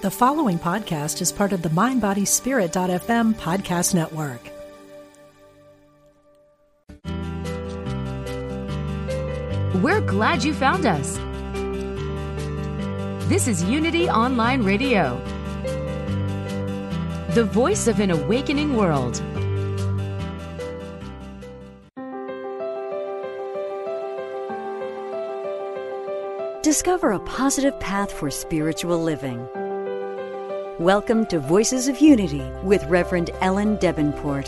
The following podcast is part of the MindBodySpirit.fm podcast network. We're glad you found us. This is Unity Online Radio, the voice of an awakening world. Discover a positive path for spiritual living. Welcome to Voices of Unity with Reverend Ellen Debenport.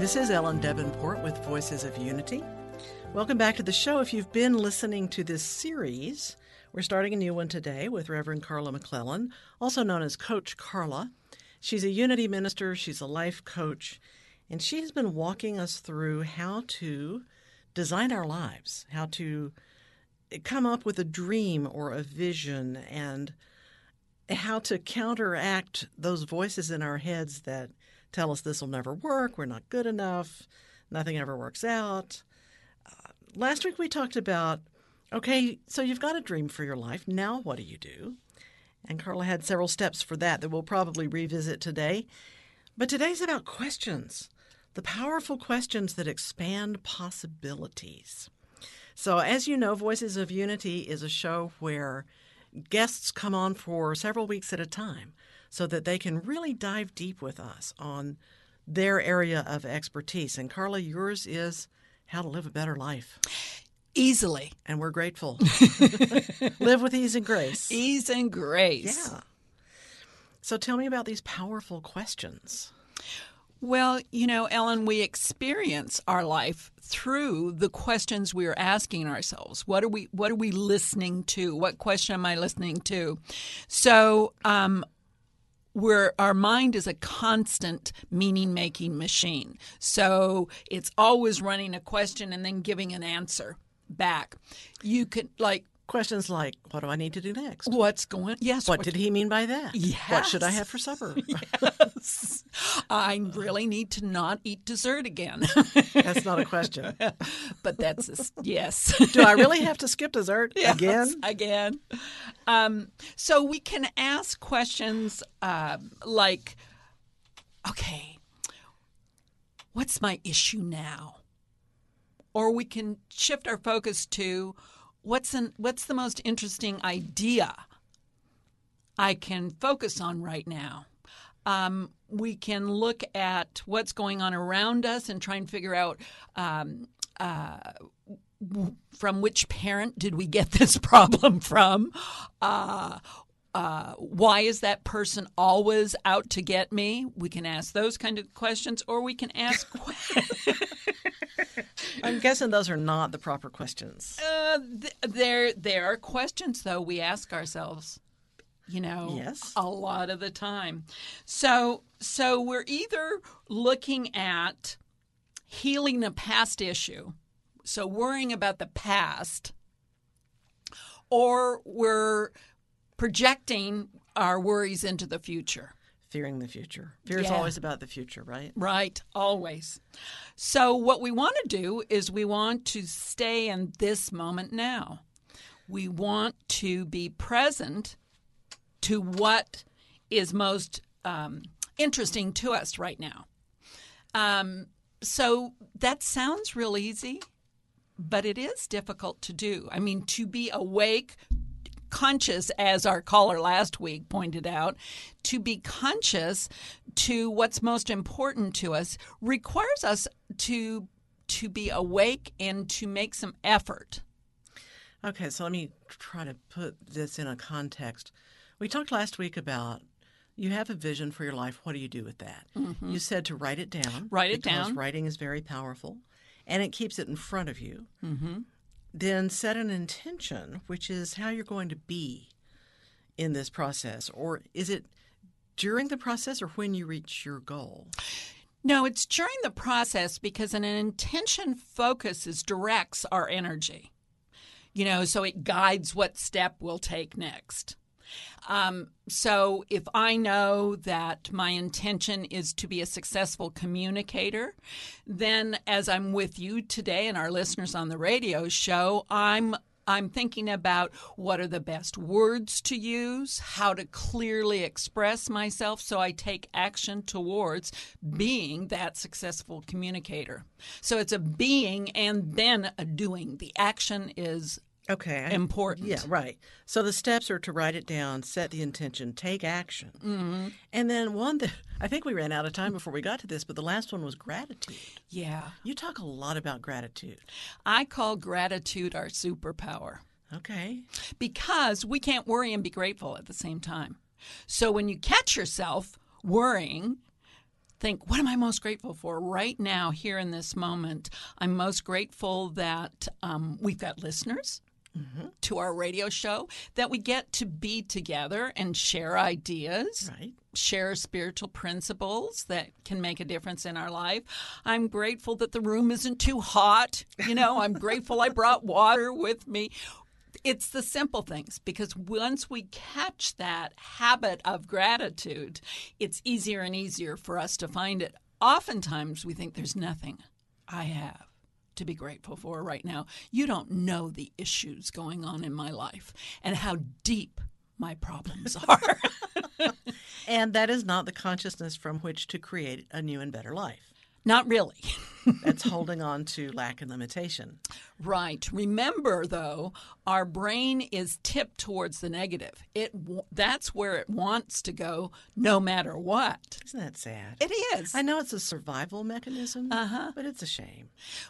This is Ellen Debenport with Voices of Unity. Welcome back to the show. If you've been listening to this series, we're starting a new one today with Reverend Carla McClellan, also known as Coach Carla. She's a Unity minister, she's a life coach, and she has been walking us through how to design our lives, how to come up with a dream or a vision, and how to counteract those voices in our heads that tell us this will never work, we're not good enough, nothing ever works out. Uh, last week we talked about okay, so you've got a dream for your life. Now what do you do? And Carla had several steps for that that we'll probably revisit today. But today's about questions, the powerful questions that expand possibilities. So, as you know, Voices of Unity is a show where guests come on for several weeks at a time so that they can really dive deep with us on their area of expertise. And Carla, yours is how to live a better life. Easily. And we're grateful. live with ease and grace. Ease and grace. Yeah. So tell me about these powerful questions. Well, you know, Ellen, we experience our life through the questions we are asking ourselves. What are we what are we listening to? What question am I listening to? So, um, where our mind is a constant meaning making machine. So it's always running a question and then giving an answer back. You could like questions like what do I need to do next? What's going Yes. What, what did he mean by that? Yes. What should I have for supper? yes. I really need to not eat dessert again. that's not a question. but that's a, yes. do I really have to skip dessert yes, again? Again. Um, so we can ask questions uh, like, okay, what's my issue now? Or we can shift our focus to what's an, what's the most interesting idea I can focus on right now. Um, we can look at what's going on around us and try and figure out um, uh, from which parent did we get this problem from? Uh, uh, why is that person always out to get me? We can ask those kind of questions, or we can ask. I'm guessing those are not the proper questions. Uh, th- there, there are questions though we ask ourselves. You know, yes, a lot of the time. So, so we're either looking at healing a past issue, so worrying about the past, or we're projecting our worries into the future fearing the future. Fear is always about the future, right? Right, always. So, what we want to do is we want to stay in this moment now. We want to be present to what is most um, interesting to us right now. Um, so, that sounds real easy, but it is difficult to do. I mean, to be awake conscious, as our caller last week pointed out, to be conscious to what's most important to us requires us to to be awake and to make some effort. Okay, so let me try to put this in a context. We talked last week about you have a vision for your life. What do you do with that? Mm-hmm. You said to write it down. Write it down. Writing is very powerful, and it keeps it in front of you. Mm-hmm then set an intention, which is how you're going to be in this process. Or is it during the process or when you reach your goal? No, it's during the process because an intention focuses, directs our energy. You know, so it guides what step we'll take next. Um, so if I know that my intention is to be a successful communicator, then as I'm with you today and our listeners on the radio show, I'm I'm thinking about what are the best words to use, how to clearly express myself so I take action towards being that successful communicator. So it's a being and then a doing. The action is Okay. Important. Yeah, right. So the steps are to write it down, set the intention, take action. Mm-hmm. And then one that I think we ran out of time before we got to this, but the last one was gratitude. Yeah. You talk a lot about gratitude. I call gratitude our superpower. Okay. because we can't worry and be grateful at the same time. So when you catch yourself worrying, think, what am I most grateful for right now, here in this moment? I'm most grateful that um, we've got listeners. Mm-hmm. To our radio show, that we get to be together and share ideas, Right. share spiritual principles that can make a difference in our life. I'm grateful that the room isn't too hot. You know, I'm grateful I brought water with me. It's the simple things because once we catch that habit of gratitude, it's easier and easier for us to find it. Oftentimes, we think there's nothing I have to be grateful for right now. You don't know the issues going on in my life and how deep my problems are. And that is not the consciousness from which to create a new and better life. Not really. That's holding on to lack and limitation. Right. Remember, though, our brain is tipped towards the negative. It that's where it wants to go, no matter what. Isn't that sad? It is. I know it's a survival mechanism, Uh-huh. but it's a shame.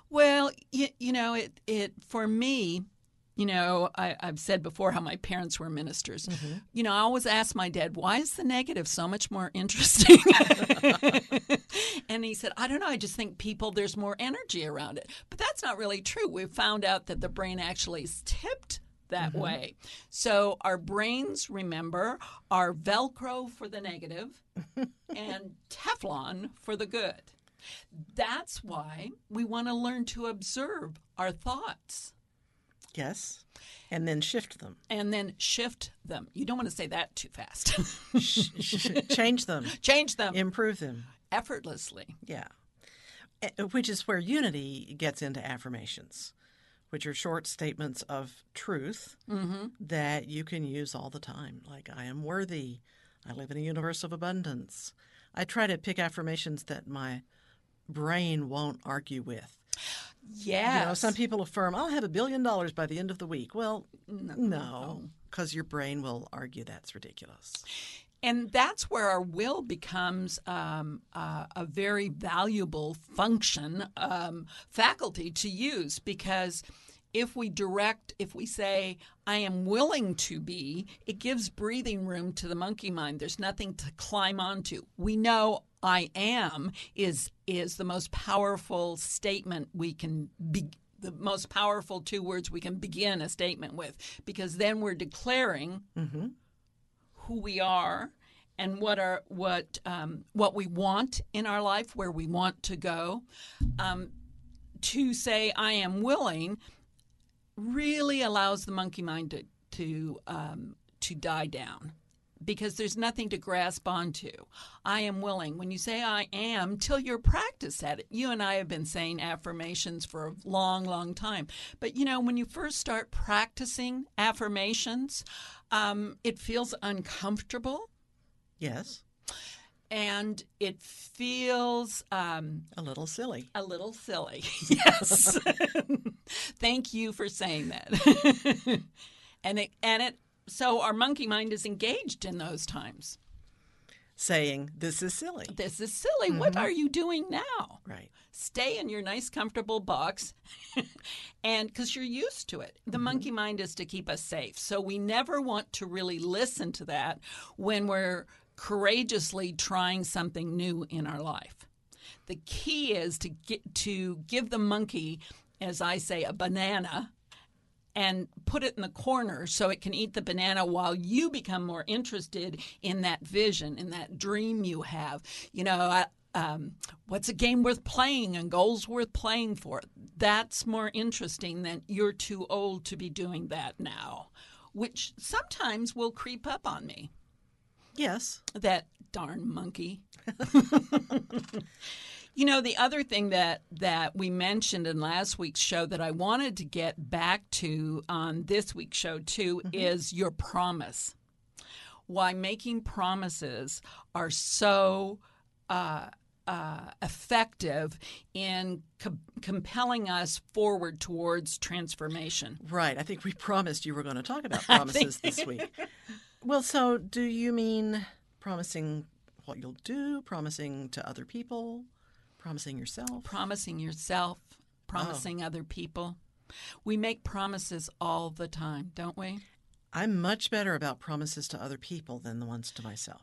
Well, you, you know, it it for me. You know, I, I've said before how my parents were ministers. Mm-hmm. You know, I always ask my dad, why is the negative so much more interesting? and he said, I don't know. I just think people, there's more energy around it. But that's not really true. We've found out that the brain actually is tipped that mm-hmm. way. So our brains, remember, are Velcro for the negative and Teflon for the good. That's why we want to learn to observe our thoughts Yes. And then shift them. and then shift them. You don't want to say that too fast. Change them. Change them Improve them. effortlessly. Yeah. Which is where unity gets into affirmations, which are short statements of truth mm-hmm. that you can use all the time. Like, I am worthy. I live in a universe of abundance. I try to pick affirmations that my brain won't argue with. Yes. You know, some people affirm, I'll have a billion dollars by the end of the week. Well, no, because your brain will argue that's ridiculous. And that's where our will becomes um, uh, a very valuable function, um, faculty to use because if we direct, if we say, I am willing to be, it gives breathing room to the monkey mind. There's nothing to climb onto. We know I am is is the most powerful statement we can be the most powerful two words we can begin a statement with. Because then we're declaring who we are and what are what um, what we want in our life, where we want to go. Um, to say I am willing really allows the monkey mind to to um, to die down because there's nothing to grasp onto. I am willing. When you say I am, till you're practiced at it. You and I have been saying affirmations for a long, long time. But you know, when you first start practicing affirmations, um, it feels uncomfortable Yes, and it feels um, a little silly. a little silly. Yes. Thank you for saying that. and it and it so our monkey mind is engaged in those times. Saying, this is silly. This is silly. What mm-hmm. are you doing now? Right. Stay in your nice comfortable box and cuz you're used to it. The mm-hmm. monkey mind is to keep us safe. So we never want to really listen to that when we're courageously trying something new in our life. The key is to get to give the monkey as I say a banana and put it in the corner so it can eat the banana while you become more interested in that vision, in that dream you have. You know, I, um, what's a game worth playing and goals worth playing for? That's more interesting than you're too old to be doing that now. which sometimes will creep up on me. Yes. That darn monkey. you know, the other thing that that we mentioned in last week's show that I wanted to get back to on this week's show too is your promise. Why making promises are so uh, uh, effective in co- compelling us forward towards transformation. Right. I think we promised you were going to talk about promises this week. Well, so do you mean promising what you'll do, promising to other people, promising yourself? promising yourself, promising oh. other people. We make promises all the time, don't we? I'm much better about promises to other people than the ones to myself.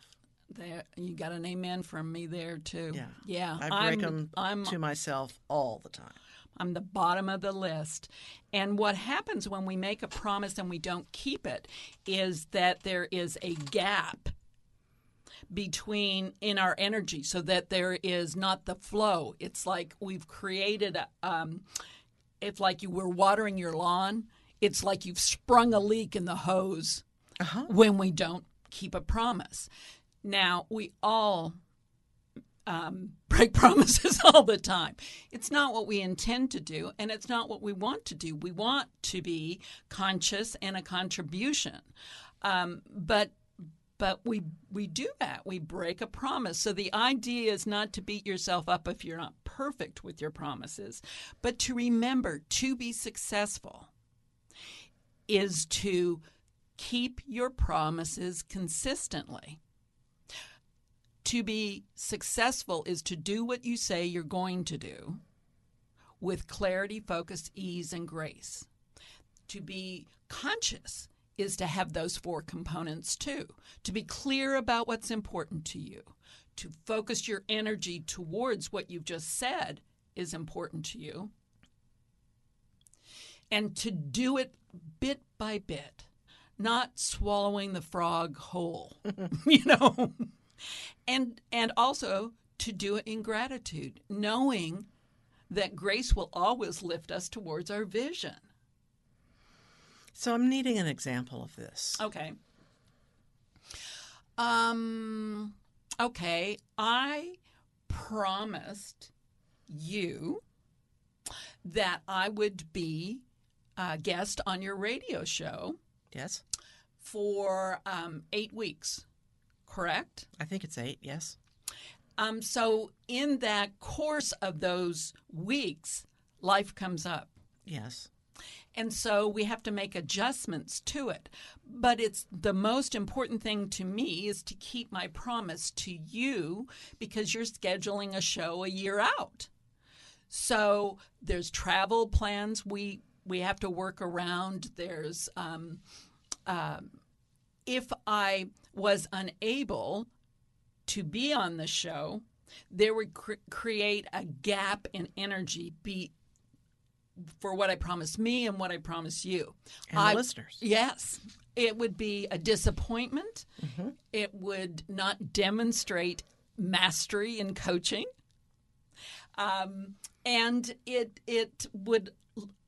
There, you got an amen from me there too. Yeah. yeah. I I'm, break them I'm to myself all the time. I'm the bottom of the list. And what happens when we make a promise and we don't keep it is that there is a gap between in our energy so that there is not the flow. It's like we've created a um it's like you were watering your lawn. It's like you've sprung a leak in the hose when we don't keep a promise. Now, we all um, break promises all the time. It's not what we intend to do, and it's not what we want to do. We want to be conscious and a contribution, um, but but we we do that. We break a promise. So the idea is not to beat yourself up if you're not perfect with your promises, but to remember to be successful is to keep your promises consistently. To be successful is to do what you say you're going to do with clarity, focus, ease, and grace. To be conscious is to have those four components too. To be clear about what's important to you, to focus your energy towards what you've just said is important to you, and to do it bit by bit, not swallowing the frog whole, you know. And and also to do it in gratitude, knowing that grace will always lift us towards our vision. So I'm needing an example of this. Okay. Um okay, I promised you that I would be a guest on your radio show Yes? for um, eight weeks, correct? I think it's eight, yes. Um, so, in that course of those weeks, life comes up. Yes. And so we have to make adjustments to it. But it's the most important thing to me is to keep my promise to you because you're scheduling a show a year out. So there's travel plans we we have to work around. There's um, um, if I was unable to be on the show, there would cr- create a gap in energy be for what I promise me and what I promise you. And I- listeners. Yes. It would be a disappointment. It would not demonstrate mastery in coaching. Um, and it it would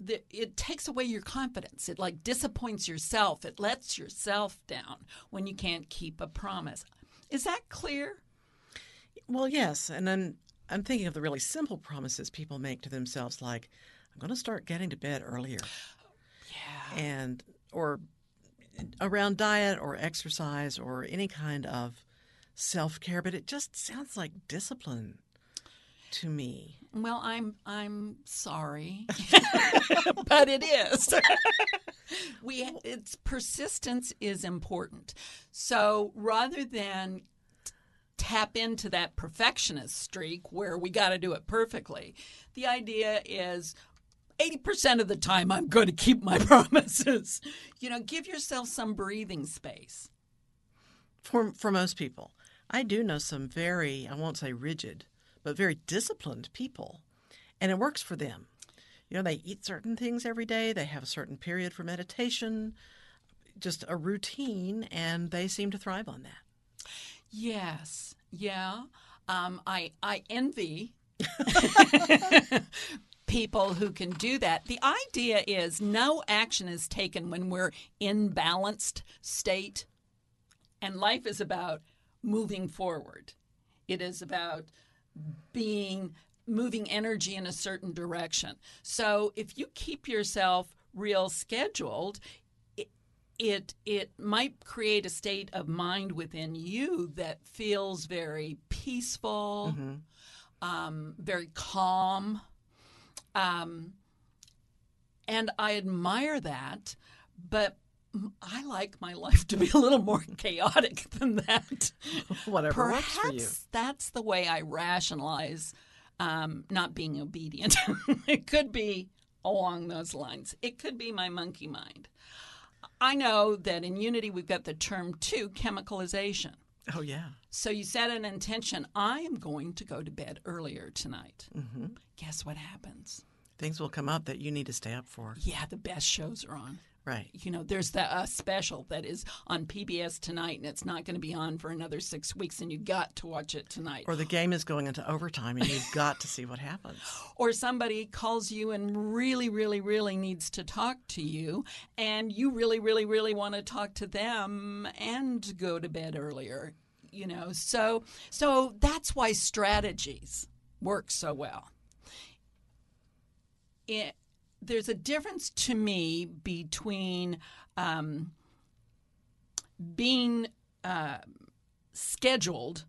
it takes away your confidence. It like disappoints yourself. It lets yourself down when you can't keep a promise. Is that clear? Well, yes, and then I'm thinking of the really simple promises people make to themselves, like going to start getting to bed earlier, Yeah. and or around diet or exercise or any kind of self care. But it just sounds like discipline to me. Well, I'm I'm sorry, but it is. we it's persistence is important. So rather than tap into that perfectionist streak where we got to do it perfectly, the idea is. 80% of the time, I'm going to keep my promises. You know, give yourself some breathing space. For for most people, I do know some very I won't say rigid, but very disciplined people, and it works for them. You know, they eat certain things every day. They have a certain period for meditation, just a routine, and they seem to thrive on that. Yes, yeah. Um, I I envy people who can do that. The idea is no action is taken when we're in balanced state, and life is about moving forward. It is about being moving energy in a certain direction. So if you keep yourself real scheduled, it it, it might create a state of mind within you that feels very peaceful, um, very calm. Um, and I admire that, but I like my life to be a little more chaotic than that. Whatever Perhaps works for you. that's the way I rationalize um, not being obedient. it could be along those lines. It could be my monkey mind. I know that in Unity we've got the term two chemicalization. Oh, yeah. So you set an intention I am going to go to bed earlier tonight. Mm-hmm. Guess what happens? Things will come up that you need to stay up for. Yeah, the best shows are on. Right. You know, there's the uh, special that is on PBS tonight, and it's not going to be on for another six weeks, and you got to watch it tonight. Or the game is going into overtime and you've got to see what happens. or somebody calls you and really, really, really needs to talk to you, and you really, really, really want to talk to them and go to bed earlier. You know, so so that's why strategies work so well. It, there's a difference to me between um, being uh, scheduled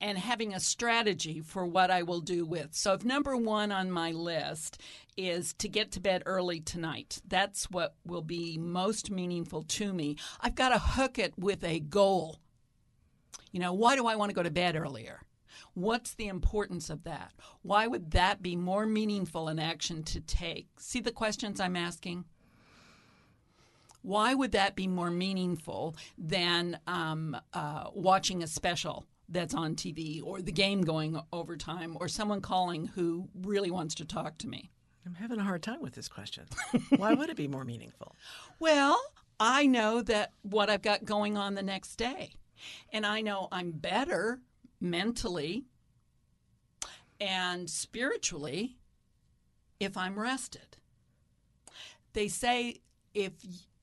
and having a strategy for what I will do with. So, if number one on my list is to get to bed early tonight, that's what will be most meaningful to me. I've got to hook it with a goal. You know, why do I want to go to bed earlier? What's the importance of that? Why would that be more meaningful an action to take? See the questions I'm asking? Why would that be more meaningful than um, uh, watching a special that's on TV or the game going overtime or someone calling who really wants to talk to me? I'm having a hard time with this question. Why would it be more meaningful? Well, I know that what I've got going on the next day. And I know I'm better mentally and spiritually if I'm rested. They say if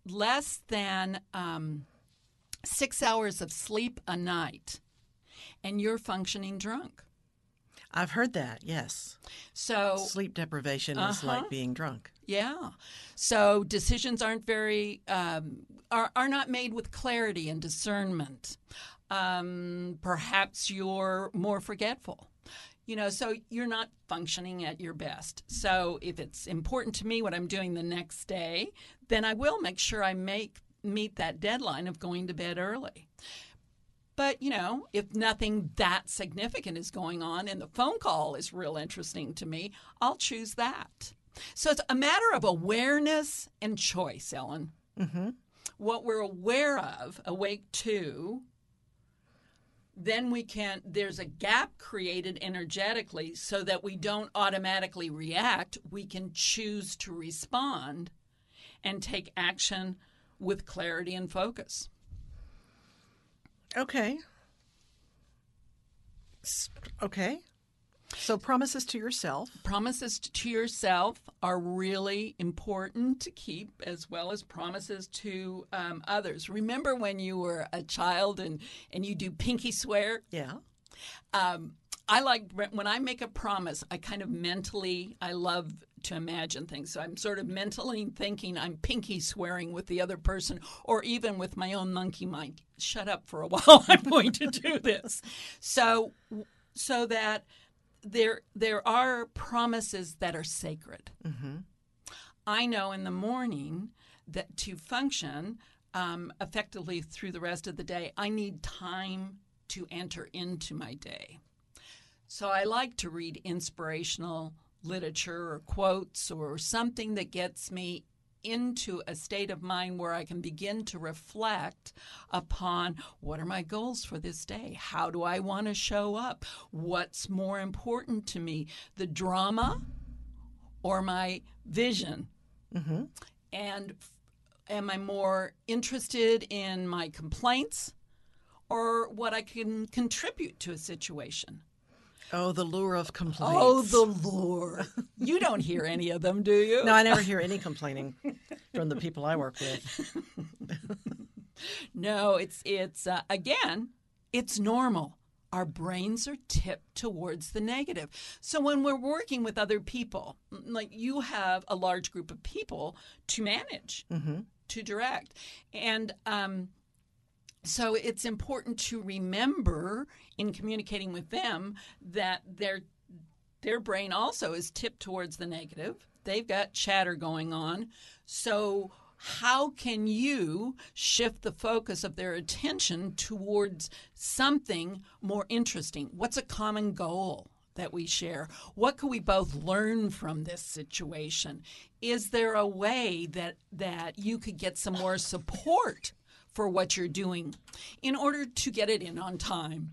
less than um, six hours of sleep a night and you're functioning drunk. I've heard that, yes. So Sleep deprivation is Uh-huh. like being drunk. Yeah. So decisions aren't very um, are are not made with clarity and discernment. Um, perhaps you're more forgetful. You know, so you're not functioning at your best. So if it's important to me what I'm doing the next day, then I will make sure I make meet that deadline of going to bed early. But, you know, if nothing that significant is going on and the phone call is real interesting to me, I'll choose that. So it's a matter of awareness and choice, Ellen. Mm-hmm. What we're aware of, awake to, then we can, there's a gap created energetically so that we don't automatically react. We can choose to respond and take action with clarity and focus. Okay. Okay. So promises to yourself. promises to yourself are really important to keep as well as promises to um, others. Remember when you were a child and, and you do pinky swear? Yeah. um, i like when i make a promise i kind of mentally i love to imagine things. So i'm sort of mentally thinking i'm pinky swearing with the other person or even with my own monkey mind. Shut up for a while. I'm going to do this. So so that there there are promises that are sacred. I know in the morning that to function um, effectively through the rest of the day, I need time to enter into my day. So I like to read inspirational literature or quotes or something that gets me into a state of mind where I can begin to reflect upon what are my goals for this day? How do I want to show up? What's more important to me, the drama or my vision? Mm-hmm. And am I more interested in my complaints or what I can contribute to a situation? Oh, the lure of complaints. Oh, the lure. you don't hear any of them, do you? No, I never hear any complaining from the people I work with. No, it's it's uh, again, it's normal. Our brains are tipped towards the negative. So when we're working with other people, like you have a large group of people to manage, to direct, and um, so it's important to remember in communicating with them that their their brain also is tipped towards the negative. They've got chatter going on. So how can you shift the focus of their attention towards something more interesting? What's a common goal? That we share. What can we both learn from this situation? Is there a way that that you could get some more support for what you're doing in order to get it in on time.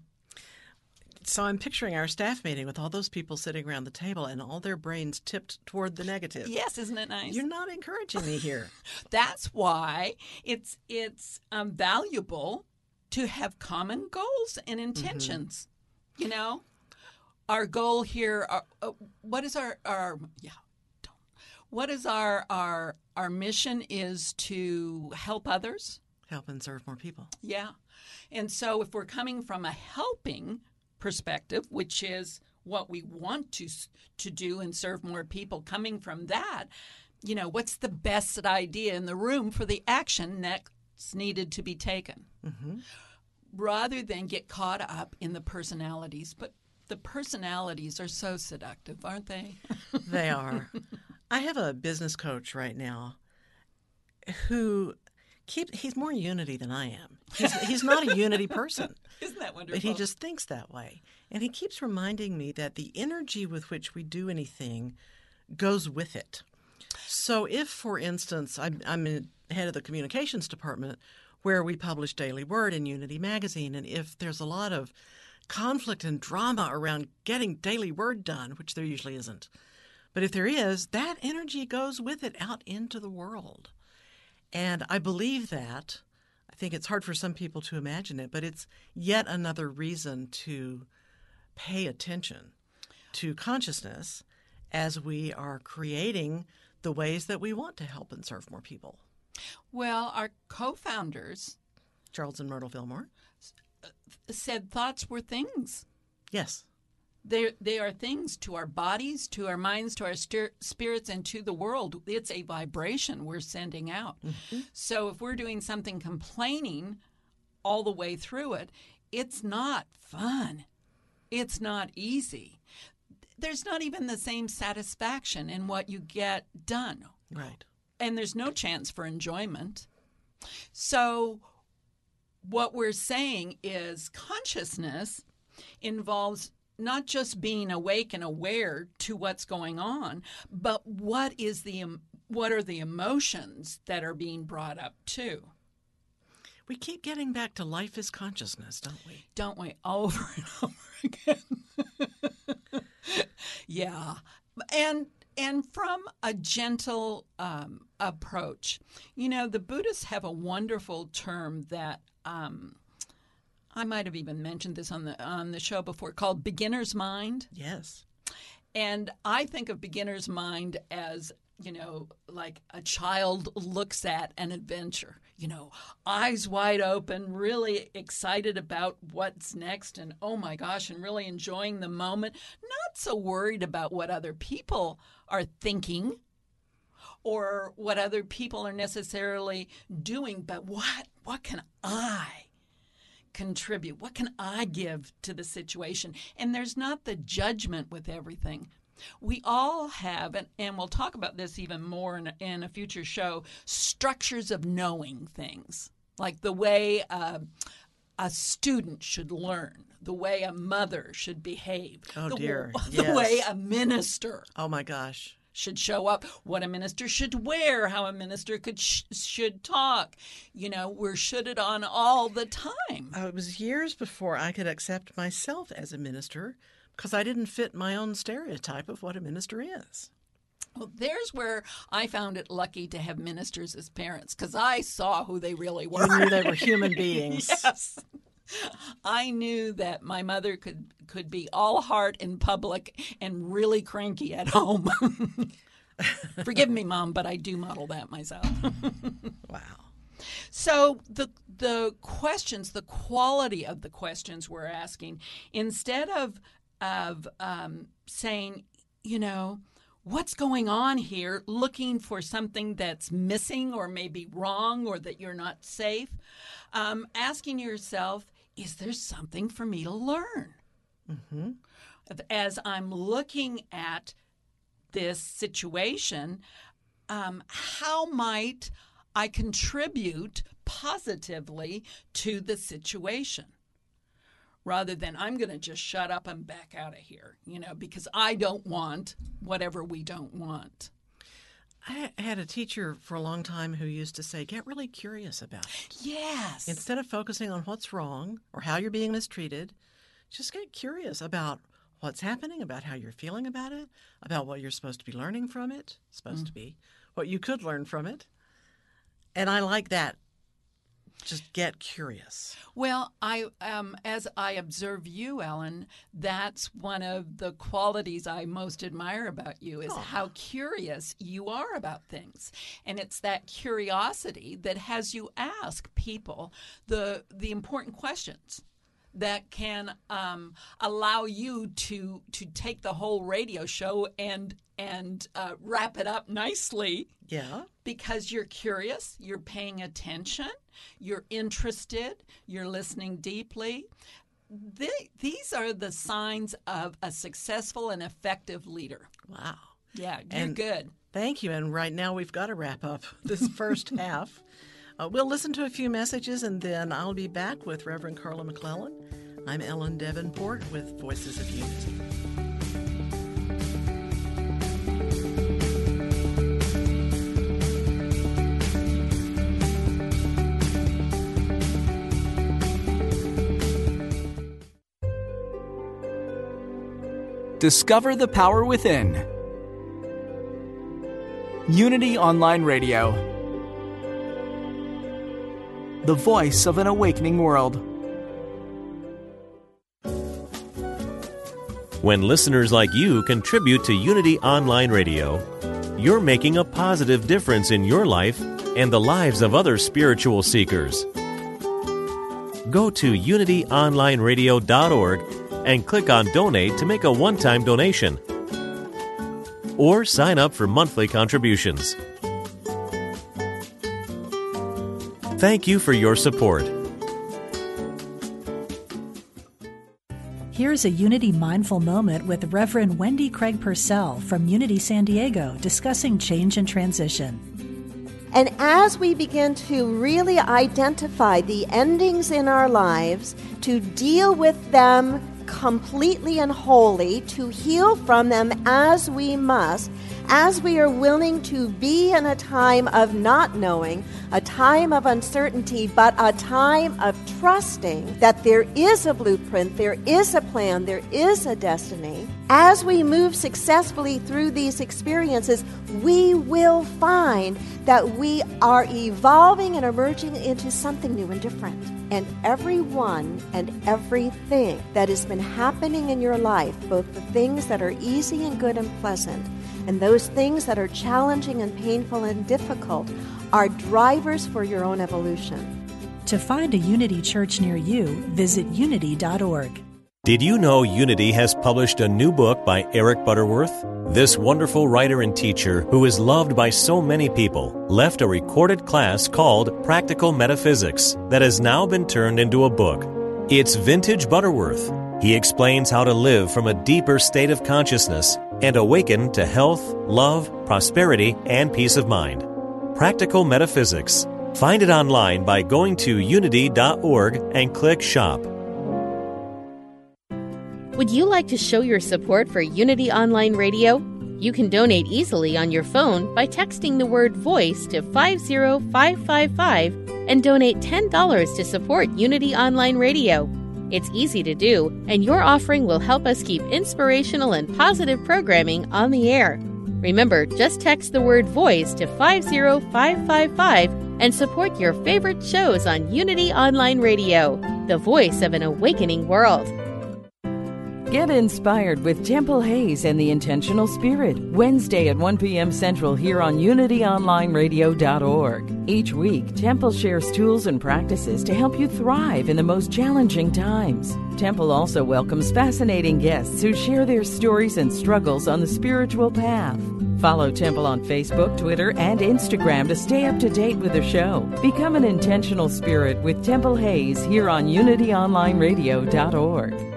So I'm picturing our staff meeting with all those people sitting around the table and all their brains tipped toward the negative. Yes, isn't it nice? You're not encouraging me here. That's why it's it's um, valuable to have common goals and intentions. You know, our goal here. Are, uh, what is our our yeah? Don't. What is our our our mission is to help others. Help and serve more people. Yeah, and so if we're coming from a helping perspective, which is what we want to to do and serve more people, coming from that, you know, what's the best idea in the room for the action that's needed to be taken, Mm-hmm. rather than get caught up in the personalities, but. The personalities are so seductive, aren't they? They are. I have a business coach right now who keep he's more unity than I am. He's, he's not a unity person, Isn't that wonderful? but he just thinks that way. And he keeps reminding me that the energy with which we do anything goes with it. So if, for instance, I'm, I'm in head of the communications department where we publish Daily Word in Unity Magazine, and if there's a lot of conflict and drama around getting Daily Word done, which there usually isn't, but if there is, that energy goes with it out into the world. And I believe that. I think it's hard for some people to imagine it, but it's yet another reason to pay attention to consciousness as we are creating the ways that we want to help and serve more people. well, our co-founders Charles and Myrtle Fillmore. Uh, said thoughts were things. Yes. They they are things to our bodies, to our minds, to our stir- spirits, and to the world. It's a vibration we're sending out. Mm-hmm. So if we're doing something complaining all the way through it, it's not fun. It's not easy. There's not even the same satisfaction in what you get done, Right. and there's no chance for enjoyment. So what we're saying is consciousness involves not just being awake and aware to what's going on, but what is the what are the emotions that are being brought up too? We keep getting back to life is consciousness, don't we? Don't we over and over again? yeah, and and from a gentle um, approach, you know, the Buddhists have a wonderful term that um, I might have even mentioned this on the on the show before, called beginner's mind. Yes. And I think of beginner's mind as, you know, like a child looks at an adventure, you know, eyes wide open, really excited about what's next, and oh my gosh, and really enjoying the moment, not so worried about what other people are thinking or what other people are necessarily doing, but what what can I contribute? What can I give to the situation? And there's not the judgment with everything. We all have, and, and we'll talk about this even more in, in a future show, structures of knowing things, like the way uh, a student should learn, the way a mother should behave, Oh, the, dear. the Yes. way a minister Oh my gosh. Should show up, what a minister should wear, how a minister could sh- should talk. You know, we're shoulded on all the time. Uh, it was years before I could accept myself as a minister because I didn't fit my own stereotype of what a minister is. Well, there's where I found it lucky to have ministers as parents because I saw who they really were. You knew they were human beings. yes. I knew that my mother could could be all heart in public and really cranky at home. Forgive me, mom, but I do model that myself. Wow. So the the questions, the quality of the questions we're asking, instead of of um, saying, you know, what's going on here, looking for something that's missing or maybe wrong or that you're not safe, um, asking yourself, is there something for me to learn? Mm-hmm. As I'm looking at this situation, um, how might I contribute positively to the situation? Rather than I'm going to just shut up and back out of here, you know, because I don't want whatever we don't want. I had a teacher for a long time who used to say, get really curious about it. Yes. Instead of focusing on what's wrong or how you're being mistreated, just get curious about what's happening, about how you're feeling about it, about what you're supposed to be learning from it, supposed mm. to be, what you could learn from it. And I like that just get curious. Well, I um, as I observe you, Ellen, that's one of the qualities I most admire about you is how curious you are about things, and it's that curiosity that has you ask people the the important questions that can um, allow you to to take the whole radio show and and uh, wrap it up nicely. Yeah. Because you're curious, you're paying attention, you're interested, you're listening deeply. these are the signs of a successful and effective leader. Wow. Yeah, you're and good. Thank you. And right now we've got to wrap up this first half. Uh, we'll listen to a few messages and then I'll be back with Reverend Carla McClellan. I'm Ellen Debenport with Voices of Unity. Discover the power within. Unity Online Radio. The voice of an awakening world. When listeners like you contribute to Unity Online Radio, you're making a positive difference in your life and the lives of other spiritual seekers. Go to unityonlineradio.org and click on Donate to make a one time donation. Or sign up for monthly contributions. Thank you for your support. Here's a Unity Mindful Moment with Reverend Wendy Craig Purcell from Unity San Diego discussing change and transition. And as we begin to really identify the endings in our lives, to deal with them completely and wholly, to heal from them as we must, as we are willing to be in a time of not knowing, a time of uncertainty, but a time of trusting that there is a blueprint, there is a plan, there is a destiny. As we move successfully through these experiences, we will find that we are evolving and emerging into something new and different. And everyone and everything that has been happening in your life, both the things that are easy and good and pleasant, and those things that are challenging and painful and difficult are drivers for your own evolution. To find a Unity church near you, visit unity.org. Did you know Unity has published a new book by Eric Butterworth? This wonderful writer and teacher, who is loved by so many people, left a recorded class called Practical Metaphysics that has now been turned into a book. It's vintage Butterworth. He explains how to live from a deeper state of consciousness and awaken to health, love, prosperity, and peace of mind. Practical Metaphysics. Find it online by going to unity.org and click Shop. Would you like to show your support for Unity Online Radio? You can donate easily on your phone by texting the word VOICE to 50555 and donate $10 to support Unity Online Radio. It's easy to do, and your offering will help us keep inspirational and positive programming on the air. Remember, just text the word voice to 50555 and support your favorite shows on Unity Online Radio. the voice of an awakening world. Get inspired with Temple Hayes and the Intentional Spirit, Wednesday at 1 p.m. Central here on UnityOnlineRadio.org. Each week, Temple shares tools and practices to help you thrive in the most challenging times. Temple also welcomes fascinating guests who share their stories and struggles on the spiritual path. Follow Temple on Facebook, Twitter, and Instagram to stay up to date with the show. Become an intentional spirit with Temple Hayes here on UnityOnlineRadio.org.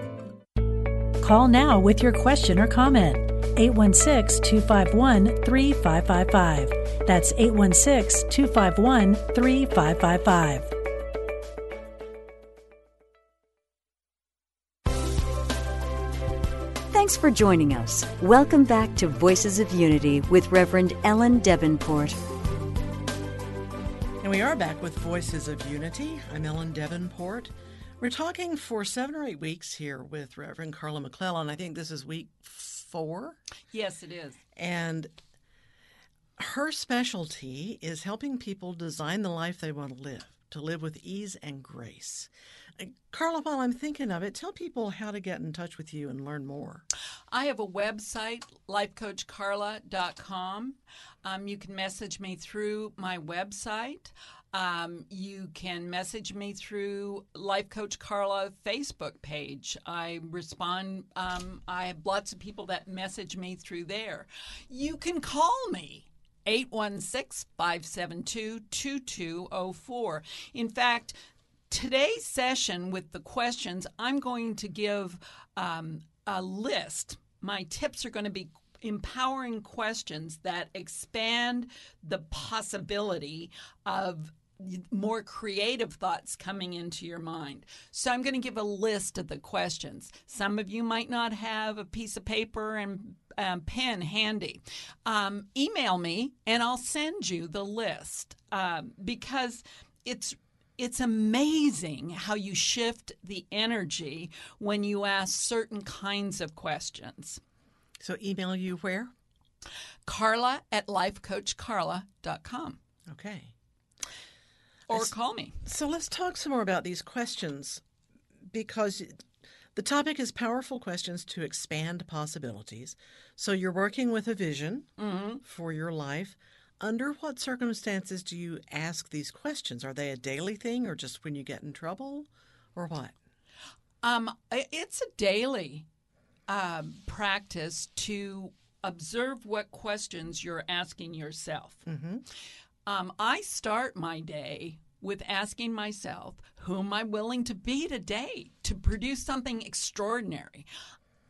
Call now with your question or comment. 816 251 3555. That's 816 251 3555. Thanks for joining us. Welcome back to Voices of Unity with Reverend Ellen Debenport. And we are back with Voices of Unity. I'm Ellen Debenport. We're talking for seven or eight weeks here with Reverend Carla McClellan. I think this is week four. Yes, it is. And her specialty is helping people design the life they want to live, to live with ease and grace. Uh, Carla, while I'm thinking of it, tell people how to get in touch with you and learn more. I have a website, lifecoachcarla.com. Um, you can message me through my website. Um, you can message me through Life Coach Carla Facebook page. I respond. Um, I have lots of people that message me through there. You can call me. 816 572 2204. In fact, today's session with the questions, I'm going to give um, a list. My tips are going to be empowering questions that expand the possibility of more creative thoughts coming into your mind. So I'm going to give a list of the questions. Some of you might not have a piece of paper and um, pen handy. Um, email me and I'll send you the list um, because it's it's amazing how you shift the energy when you ask certain kinds of questions. So email you where? Carla at lifecoachcarla.com. Okay. Or call me. So let's talk some more about these questions because the topic is powerful questions to expand possibilities. So you're working with a vision Mm-hmm. for your life. Under what circumstances do you ask these questions? Are they a daily thing or just when you get in trouble or what? Um, it's a daily um, practice to observe what questions you're asking yourself. Mm-hmm. Um, I start my day with asking myself, who am I willing to be today to produce something extraordinary?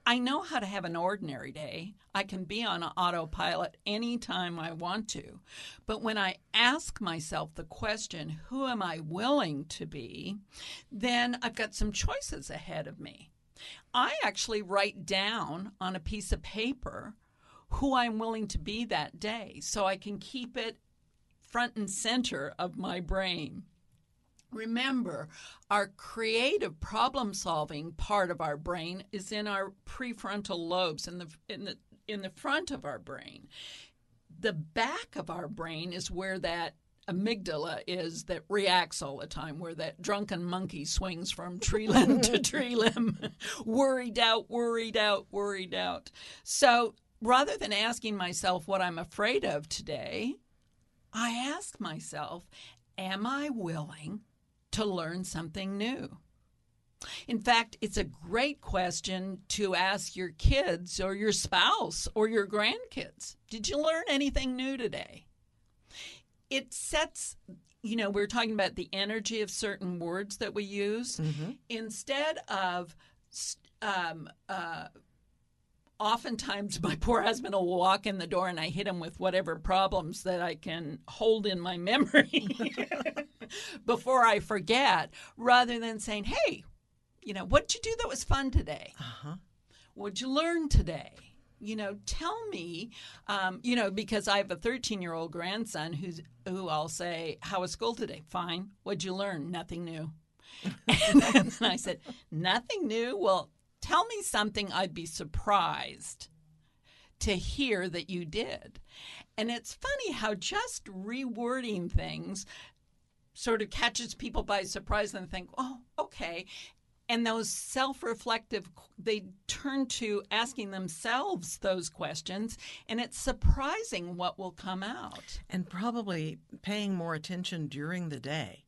I know how to have an ordinary day. I can be on autopilot anytime I want to. But when I ask myself the question, who am I willing to be, then I've got some choices ahead of me. I actually write down on a piece of paper who I'm willing to be that day so I can keep it front and center of my brain. Remember, our creative problem solving part of our brain is in our prefrontal lobes in the in the in the front of our brain. The back of our brain is where that amygdala is that reacts all the time, where that drunken monkey swings from tree limb to tree limb, worried out, worried out, worried out. So rather than asking myself what I'm afraid of today, I ask myself, am I willing to learn something new? In fact, it's a great question to ask your kids or your spouse or your grandkids. Did you learn anything new today? It sets, you know, we're talking about the energy of certain words that we use. Instead of, um, uh, oftentimes my poor husband will walk in the door and I hit him with whatever problems that I can hold in my memory before I forget, rather than saying, hey, you know, what'd you do that was fun today? Uh-huh. What'd you learn today? You know, tell me, um, you know, because I have a 13 year old grandson who's, who I'll say, How was school today? Fine. What'd you learn? Nothing new. and then I said, Nothing new? Well, tell me something I'd be surprised to hear that you did. And it's funny how just rewording things sort of catches people by surprise and think, oh, okay. And those self reflective, they turn to asking themselves those questions, and it's surprising what will come out. And probably paying more attention during the day,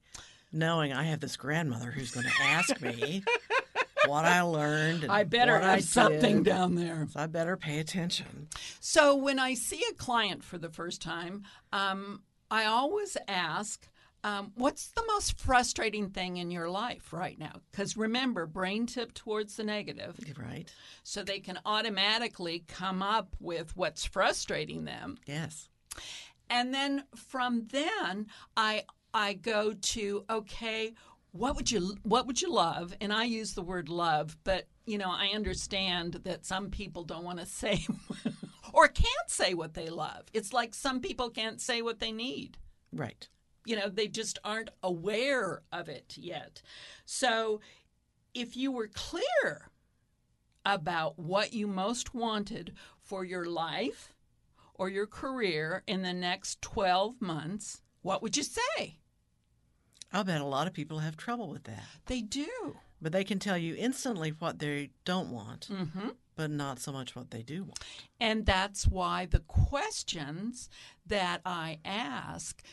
knowing I have this grandmother who's going to ask me what I learned. And I better what have something down there. So I better pay attention. So when I see a client for the first time, um, I always ask, um, what's the most frustrating thing in your life right now? Because remember, brain tip towards the negative. Right. So they can automatically come up with what's frustrating them. Yes. And then from then, I I go to okay, what would you what would you love? And I use the word love, but you know I understand that some people don't want to say or can't say what they love. It's like some people can't say what they need. Right. You know, they just aren't aware of it yet. So if you were clear about what you most wanted for your life or your career in the next 12 months, what would you say? I'll bet a lot of people have trouble with that. They do. But they can tell you instantly what they don't want, Mm-hmm. but not so much what they do want. And that's why the questions that I ask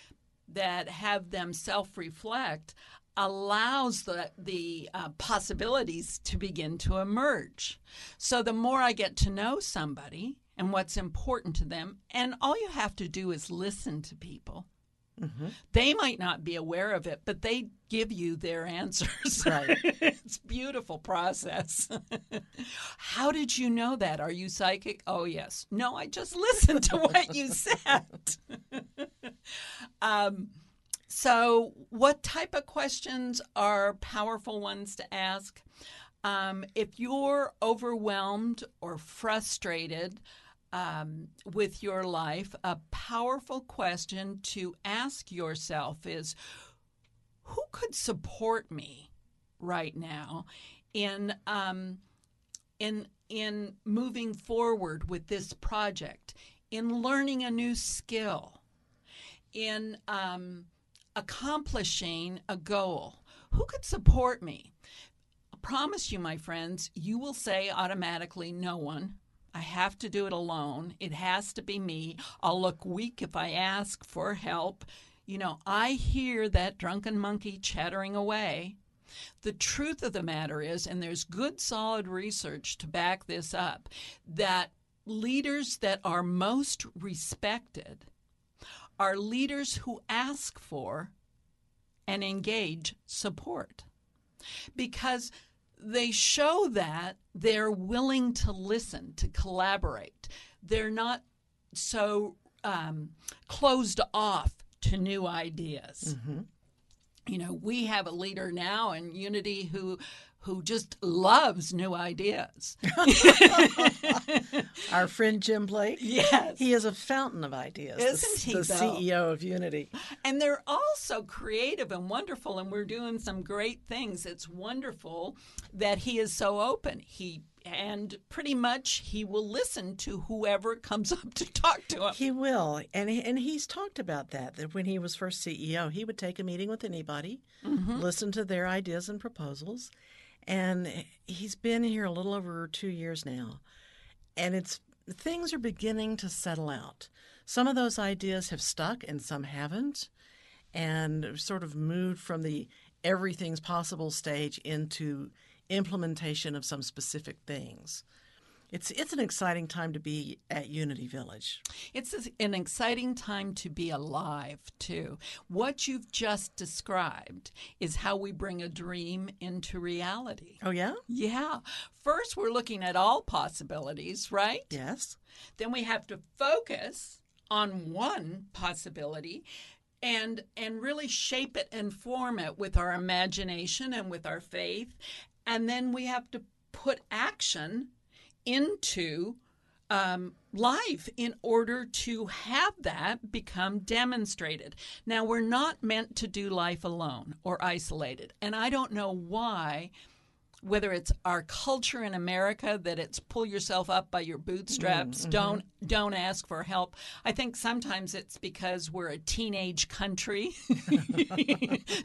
that have them self reflect allows the, the uh, possibilities to begin to emerge. So the more I get to know somebody and what's important to them, and all you have to do is listen to people. They might not be aware of it, but they give you their answers. Right. it's a beautiful process. How did you know that? Are you psychic? Oh, yes. No, I just listened to what you said. um, so, what type of questions are powerful ones to ask? Um, if you're overwhelmed or frustrated um, with your life, a powerful question to ask yourself is who could support me right now in um, in in moving forward with this project, in learning a new skill, in um, accomplishing a goal? Who could support me? I promise you, my friends, you will say automatically, no one. I have to do it alone. It has to be me. I'll look weak if I ask for help. You know, I hear that drunken monkey chattering away. The truth of the matter is, and there's good solid research to back this up, that leaders that are most respected are leaders who ask for and engage support because they show that they're willing to listen, to collaborate. They're not so um, closed off to new ideas. You know, we have a leader now in Unity who who just loves new ideas. Our friend Jim Blake. Yes. He is a fountain of ideas. the- Isn't he, The though? CEO of Unity. And they're also creative and wonderful, and we're doing some great things. It's wonderful that he is so open. He and pretty much he will listen to whoever comes up to talk to him. He will, and he, and he's talked about that. That when he was first CEO, he would take a meeting with anybody, Mm-hmm. listen to their ideas and proposals, and he's been here a little over two years now, and it's things are beginning to settle out. Some of those ideas have stuck, and some haven't, and sort of moved from the everything's possible stage into implementation of some specific things. It's it's an exciting time to be at Unity Village. It's an exciting time to be alive, too. What you've just described is how we bring a dream into reality. Oh yeah? Yeah. First, we're looking at all possibilities, right? Yes. then we have to focus on one possibility and and really shape it and form it with our imagination and with our faith and then we have to put action into um, life in order to have that become demonstrated. Now, we're not meant to do life alone or isolated. And I don't know why whether it's our culture in America that it's pull yourself up by your bootstraps, don't don't ask for help. I think sometimes it's because we're a teenage country,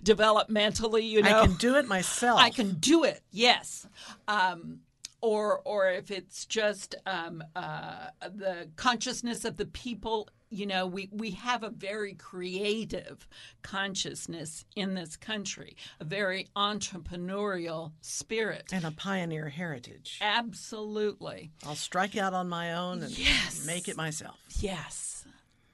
developmentally. You know, I can do it myself. I can do it. Yes. Um, or, or if it's just um, uh, the consciousness of the people, you know, we, we have a very creative consciousness in this country, a very entrepreneurial spirit. and a pioneer heritage. Absolutely. I'll strike out on my own and Yes. make it myself. Yes.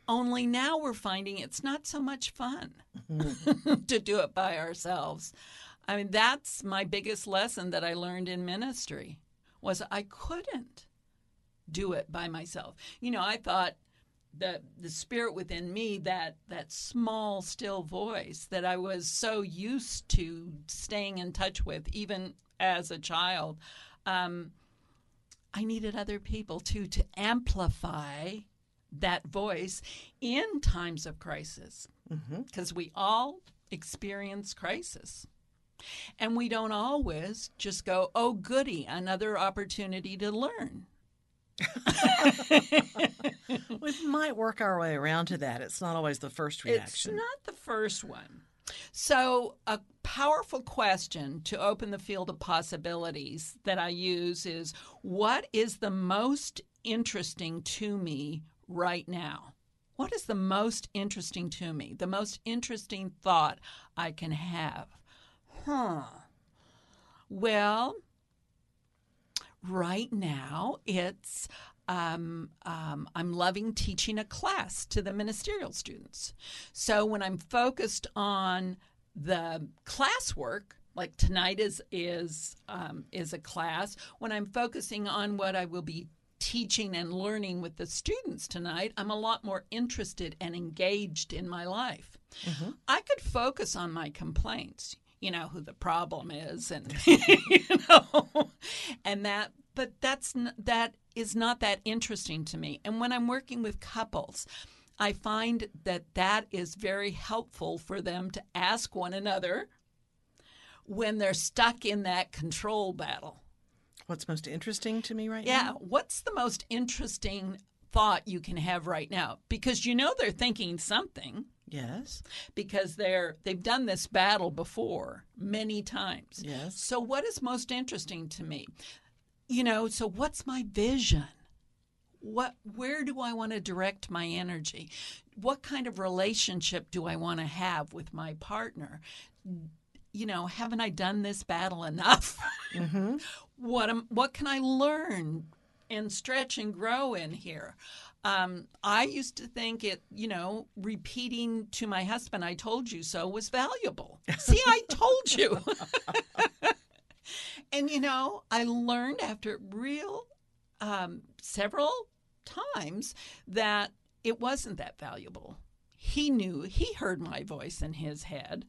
Only now we're finding it's not so much fun to do it by ourselves. I mean, that's my biggest lesson that I learned in ministry was I couldn't do it by myself. You know, I thought the the spirit within me, that that small still voice that I was so used to staying in touch with, even as a child, um, I needed other people too to amplify that voice in times of crisis because we all experience crisis. And we don't always just go, oh, goody, another opportunity to learn. We might work our way around to that. It's not always the first reaction. It's not the first one. So, a powerful question to open the field of possibilities that I use is what is the most interesting to me right now? What is the most interesting to me? The most interesting thought I can have? Huh. Well, right now it's um, um, I'm loving teaching a class to the ministerial students. So when I'm focused on the classwork, like tonight is is um, is a class. When I'm focusing on what I will be teaching and learning with the students tonight, I'm a lot more interested and engaged in my life. I could focus on my complaints. You know who the problem is, and you know, and that. But that's that is not that interesting to me. And when I'm working with couples, I find that that is very helpful for them to ask one another when they're stuck in that control battle. What's most interesting to me right now? Yeah, what's the most interesting thought you can have right now? Because you know they're thinking something Yes. because they're they've done this battle before many times. Yes. So what is most interesting to me? You know, so what's my vision? What where do I want to direct my energy? What kind of relationship do I want to have with my partner? You know, haven't I done this battle enough? Mm-hmm. what am, what can I learn and stretch and grow in here? Um, I used to think it, you know, repeating to my husband, I told you so, was valuable. See, I told you. and, you know, I learned after real um, several times that it wasn't that valuable. He knew, he heard my voice in his head.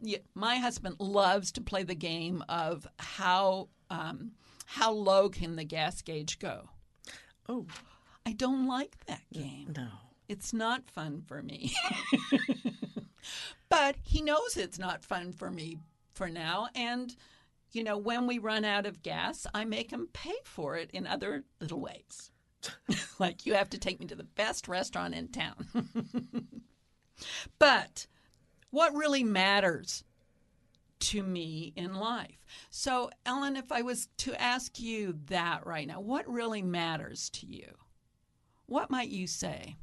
Yeah, my husband loves to play the game of how um, how low can the gas gauge go. Oh, I don't like that game. no. It's not fun for me. but he knows it's not fun for me for now. And, you know, when we run out of gas, I make him pay for it in other little ways. like, you have to take me to the best restaurant in town. but what really matters to me in life? So, Ellen, if I was to ask you that right now, what really matters to you? What might you say?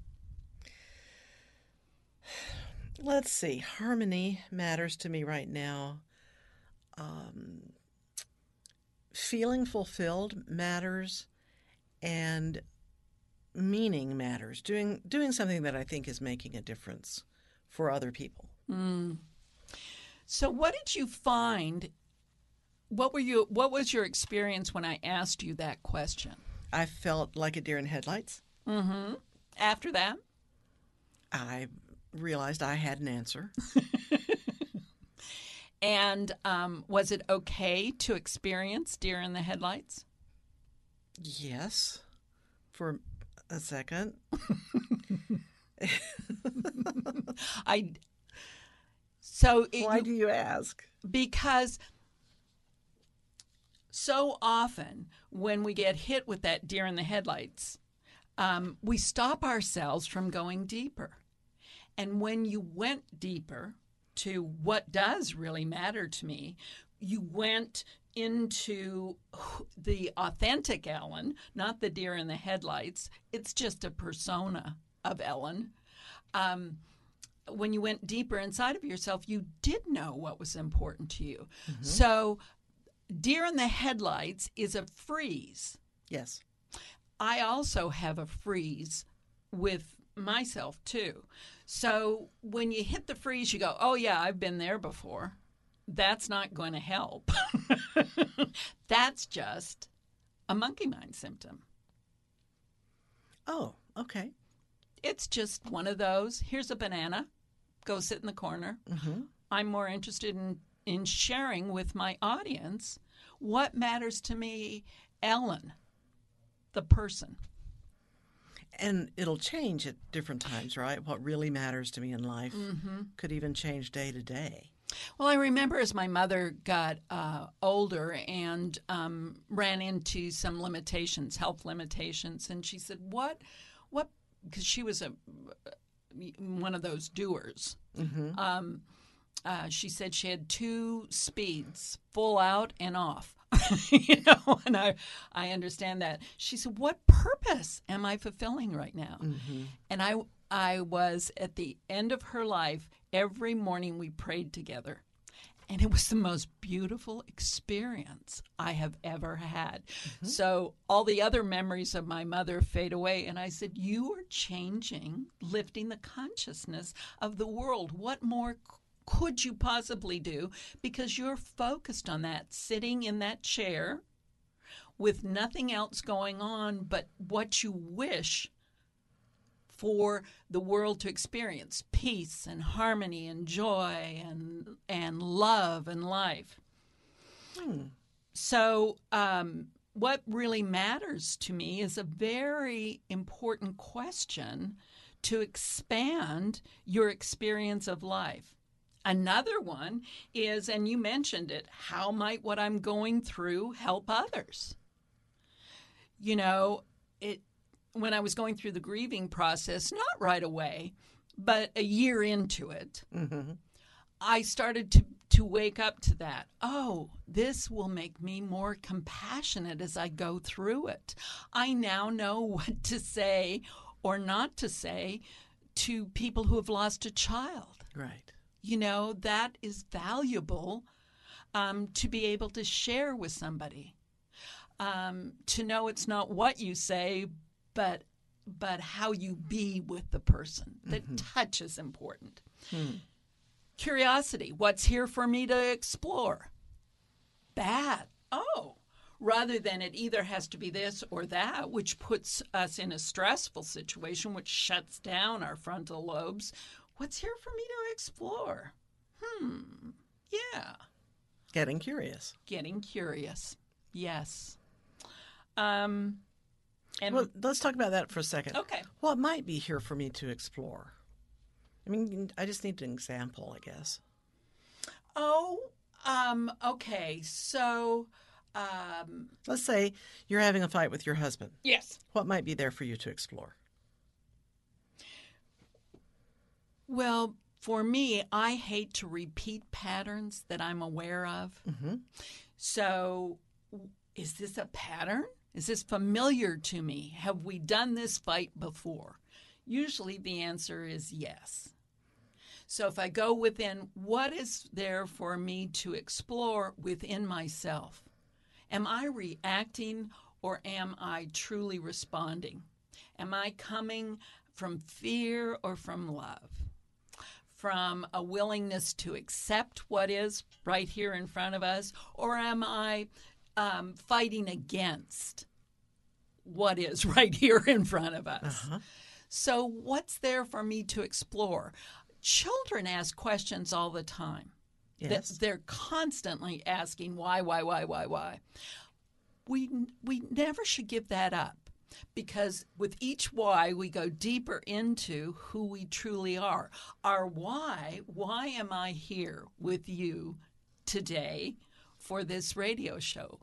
Let's see. Harmony matters to me right now. Um, feeling fulfilled matters, and meaning matters. Doing doing something that I think is making a difference for other people. So, what did you find? What were you? What was your experience when I asked you that question? I felt like a deer in headlights. After that, I realized I had an answer. and um, was it okay to experience deer in the headlights? Yes, for a second. I. So it, Why do you ask? because so often when we get hit with that deer in the headlights, um, we stop ourselves from going deeper. And when you went deeper to what does really matter to me, you went into the authentic Ellen, not the deer in the headlights. It's just a persona of Ellen. Um, when you went deeper inside of yourself, you did know what was important to you. Mm-hmm. So, deer in the headlights is a freeze. Yes. I also have a freeze with myself too. So when you hit the freeze, you go, oh, yeah, I've been there before. That's not going to help. That's just a monkey mind symptom. Oh, okay. It's just one of those. Here's a banana. Go sit in the corner. Mm-hmm. I'm more interested in, in sharing with my audience what matters to me, Ellen, the person. And it'll change at different times, right? What really matters to me in life mm-hmm. could even change day to day. Well, I remember as my mother got uh, older and um, ran into some limitations, health limitations, and she said, "What, what?" Because she was a one of those doers. Mm-hmm. Um, uh, she said she had two speeds, full out and off. you know, and I, I understand that. She said, "What purpose am I fulfilling right now?" Mm-hmm. And I, I was at the end of her life. Every morning we prayed together, and it was the most beautiful experience I have ever had. Mm-hmm. So all the other memories of my mother fade away, and I said, "You are changing, lifting the consciousness of the world. What more?" Could you possibly do because you're focused on that, sitting in that chair with nothing else going on but what you wish for the world to experience peace and harmony and joy and and love and life. Hmm. So, um, what really matters to me is a very important question to expand your experience of life. Another one is, and you mentioned it, how might what I'm going through help others? You know, it when I was going through the grieving process, not right away, but a year into it, mm-hmm. I started to, to wake up to that. Oh, this will make me more compassionate as I go through it. I now know what to say or not to say to people who have lost a child. Right you know, that is valuable um, to be able to share with somebody. Um, to know it's not what you say, but but how you be with the person. The mm-hmm. touch is important. Hmm. Curiosity. What's here for me to explore? Bad. Oh, rather than it either has to be this or that, which puts us in a stressful situation, which shuts down our frontal lobes, what's here for me to explore? Hmm. Yeah. Getting curious. Getting curious. Yes. Um, and well, let's talk about that for a second. Okay. What might be here for me to explore? I mean, I just need an example, I guess. Oh, um, okay. So, um, let's say you're having a fight with your husband. Yes. What might be there for you to explore? Well, for me, I hate to repeat patterns that I'm aware of. Mm-hmm. So, is this a pattern? Is this familiar to me? Have we done this fight before? Usually the answer is yes. So, if I go within, what is there for me to explore within myself? Am I reacting or am I truly responding? Am I coming from fear or from love? From a willingness to accept what is right here in front of us, or am I um, fighting against what is right here in front of us? Uh-huh. So, what's there for me to explore? Children ask questions all the time. Yes. They're constantly asking why, why, why, why, why. We, we never should give that up because with each why we go deeper into who we truly are. Our why, why am I here with you today for this radio show?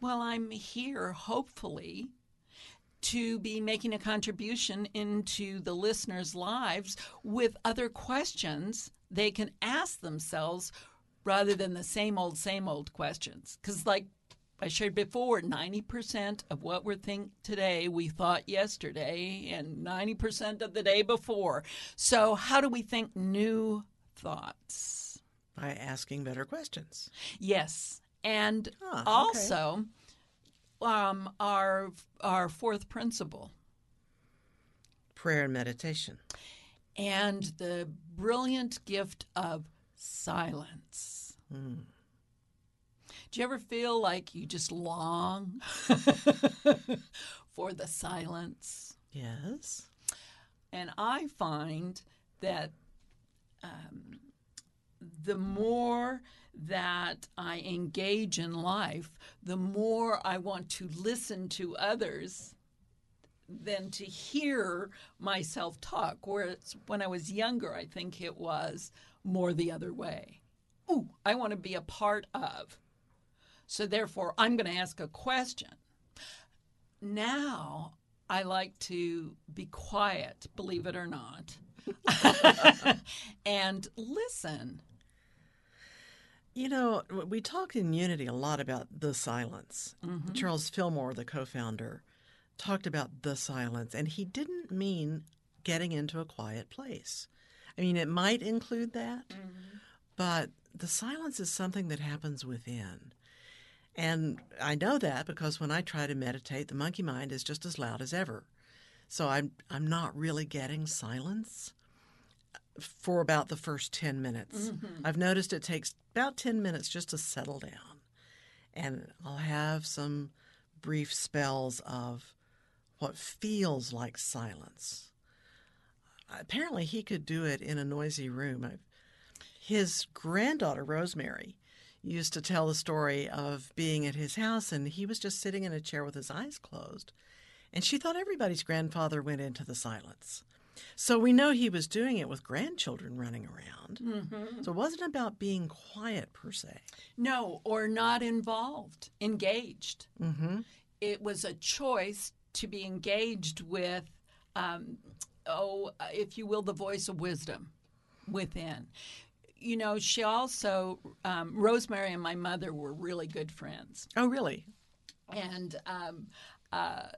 Well, I'm here, hopefully, to be making a contribution into the listeners' lives with other questions they can ask themselves rather than the same old, same old questions. Because, like I shared before, 90% of what we think today we thought yesterday, and 90% of the day before. So, how do we think new thoughts? By asking better questions. Yes. And Ah, okay. also, um, our our fourth principle Prayer and meditation. and the brilliant gift of silence. Do you ever feel like you just long for the silence? Yes. And I find that um, the more that I engage in life, the more I want to listen to others than to hear myself talk. Whereas when I was younger, I think it was more the other way. Ooh, I want to be a part of. So therefore, I'm going to ask a question. Now, I like to be quiet, believe it or not, and listen. You know, we talk in Unity a lot about the silence. Mm-hmm. Charles Fillmore, the co founder, talked about the silence, and he didn't mean getting into a quiet place. I mean, it might include that, Mm-hmm. but the silence is something that happens within. And I know that because when I try to meditate, the monkey mind is just as loud as ever. So I'm I'm not really getting silence for about the first 10 minutes. Mm-hmm. I've noticed it takes about 10 minutes just to settle down. And I'll have some brief spells of what feels like silence. Apparently, he could do it in a noisy room. His granddaughter, Rosemary, used to tell the story of being at his house and he was just sitting in a chair with his eyes closed. And she thought everybody's grandfather went into the silence. So we know he was doing it with grandchildren running around. So it wasn't about being quiet per se. No, or not involved, engaged. Mm-hmm. It was a choice to be engaged with, um, oh, if you will, the voice of wisdom within. You know, she also, um, Rosemary and my mother were really good friends. Oh, really? And um, uh,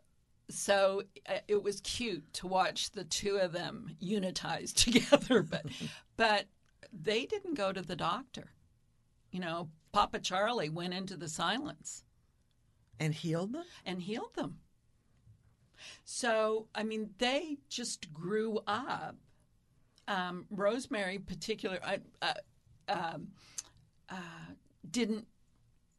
so uh, it was cute to watch the two of them unitize together, but but they didn't go to the doctor. You know, Papa Charlie went into the silence And healed them? and healed them. So I mean, they just grew up. Um, Rosemary, particular, uh, uh, um, uh, didn't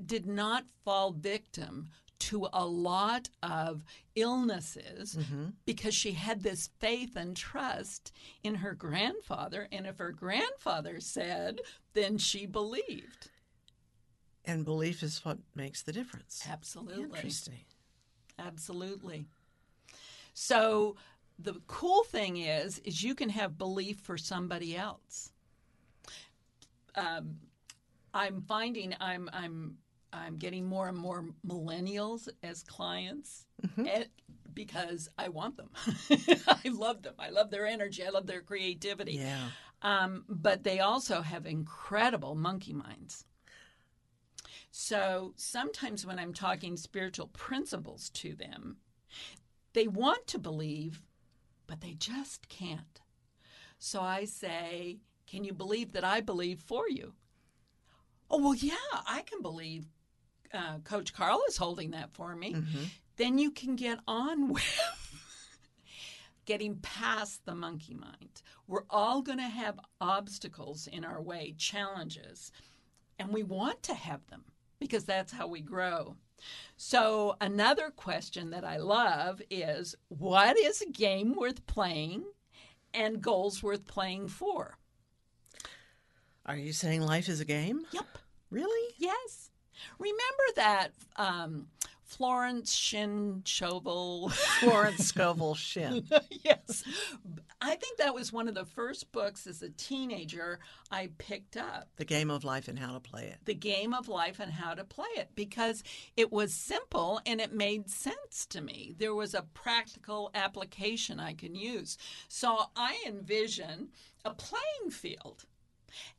did not fall victim to a lot of illnesses because she had this faith and trust in her grandfather. And if her grandfather said then she believed. And belief is what makes the difference. absolutely. Interesting. absolutely. So the cool thing is is you can have belief for somebody else. Um, i'm finding i'm i'm i'm getting more and more millennials as clients and- because i want them. I love them. I love their energy. I love their creativity. Yeah. um, but they also have incredible monkey minds. So sometimes when I'm talking spiritual principles to them, they want to believe, but they just can't. So I say, Can you believe that I believe for you? Oh, well, yeah, I can believe uh, Coach Carl is holding that for me. Then you can get on with getting past the monkey mind. We're all going to have obstacles in our way, challenges, and we want to have them because that's how we grow. So, another question that I love is what is a game worth playing and goals worth playing for? Are you saying life is a game? Yep. Really? Yes. Remember that um, Florence Shinn Scovel. Florence Scovel Shinn. yes. I think that was one of the first books as a teenager I picked up. The Game of Life and How to Play It. The Game of Life and How to Play It because it was simple and it made sense to me. There was a practical application I can use. So I envision a playing field.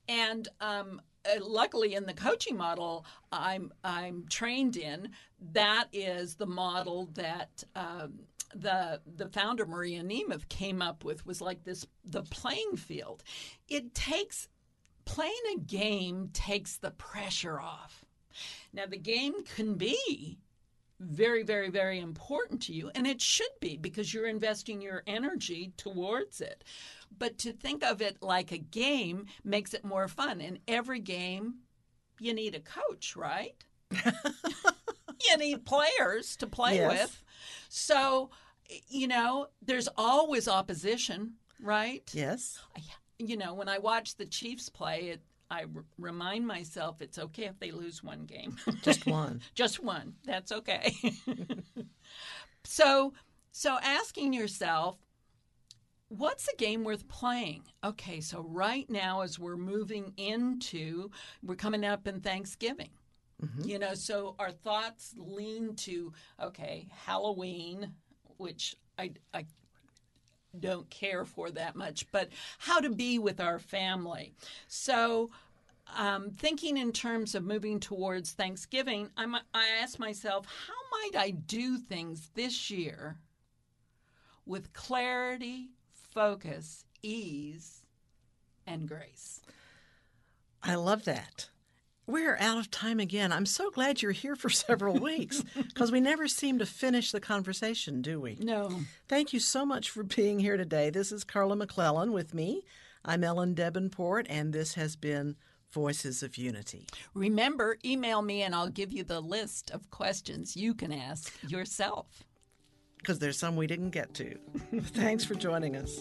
And um, uh, luckily in the coaching model I'm I'm trained in, that is the model that um, the the founder Maria Nemeth came up with was like this the playing field. It takes playing a game takes the pressure off. Now the game can be very very very important to you and it should be because you're investing your energy towards it. But to think of it like a game makes it more fun. and every game, you need a coach, right? you need players to play Yes. with. So, you know, there's always opposition, right? Yes. You know, when I watch the Chiefs play, it, I r- remind myself it's okay if they lose one game. Just one. Just one. That's okay. so, so asking yourself, what's a game worth playing? Okay, so right now as we're moving into, we're coming up in Thanksgiving. Mm-hmm. You know, so our thoughts lean to okay, Halloween, which I, I don't care for that much, but how to be with our family. So, um, thinking in terms of moving towards Thanksgiving, I'm, I ask myself, how might I do things this year with clarity, focus, ease, and grace? I love that. We're out of time again. I'm so glad you're here for several weeks because we never seem to finish the conversation, do we? No. Thank you so much for being here today. This is Carla McClellan with me. I'm Ellen Debenport, and this has been Voices of Unity. Remember, email me and I'll give you the list of questions you can ask yourself. Because there's some we didn't get to. Thanks for joining us.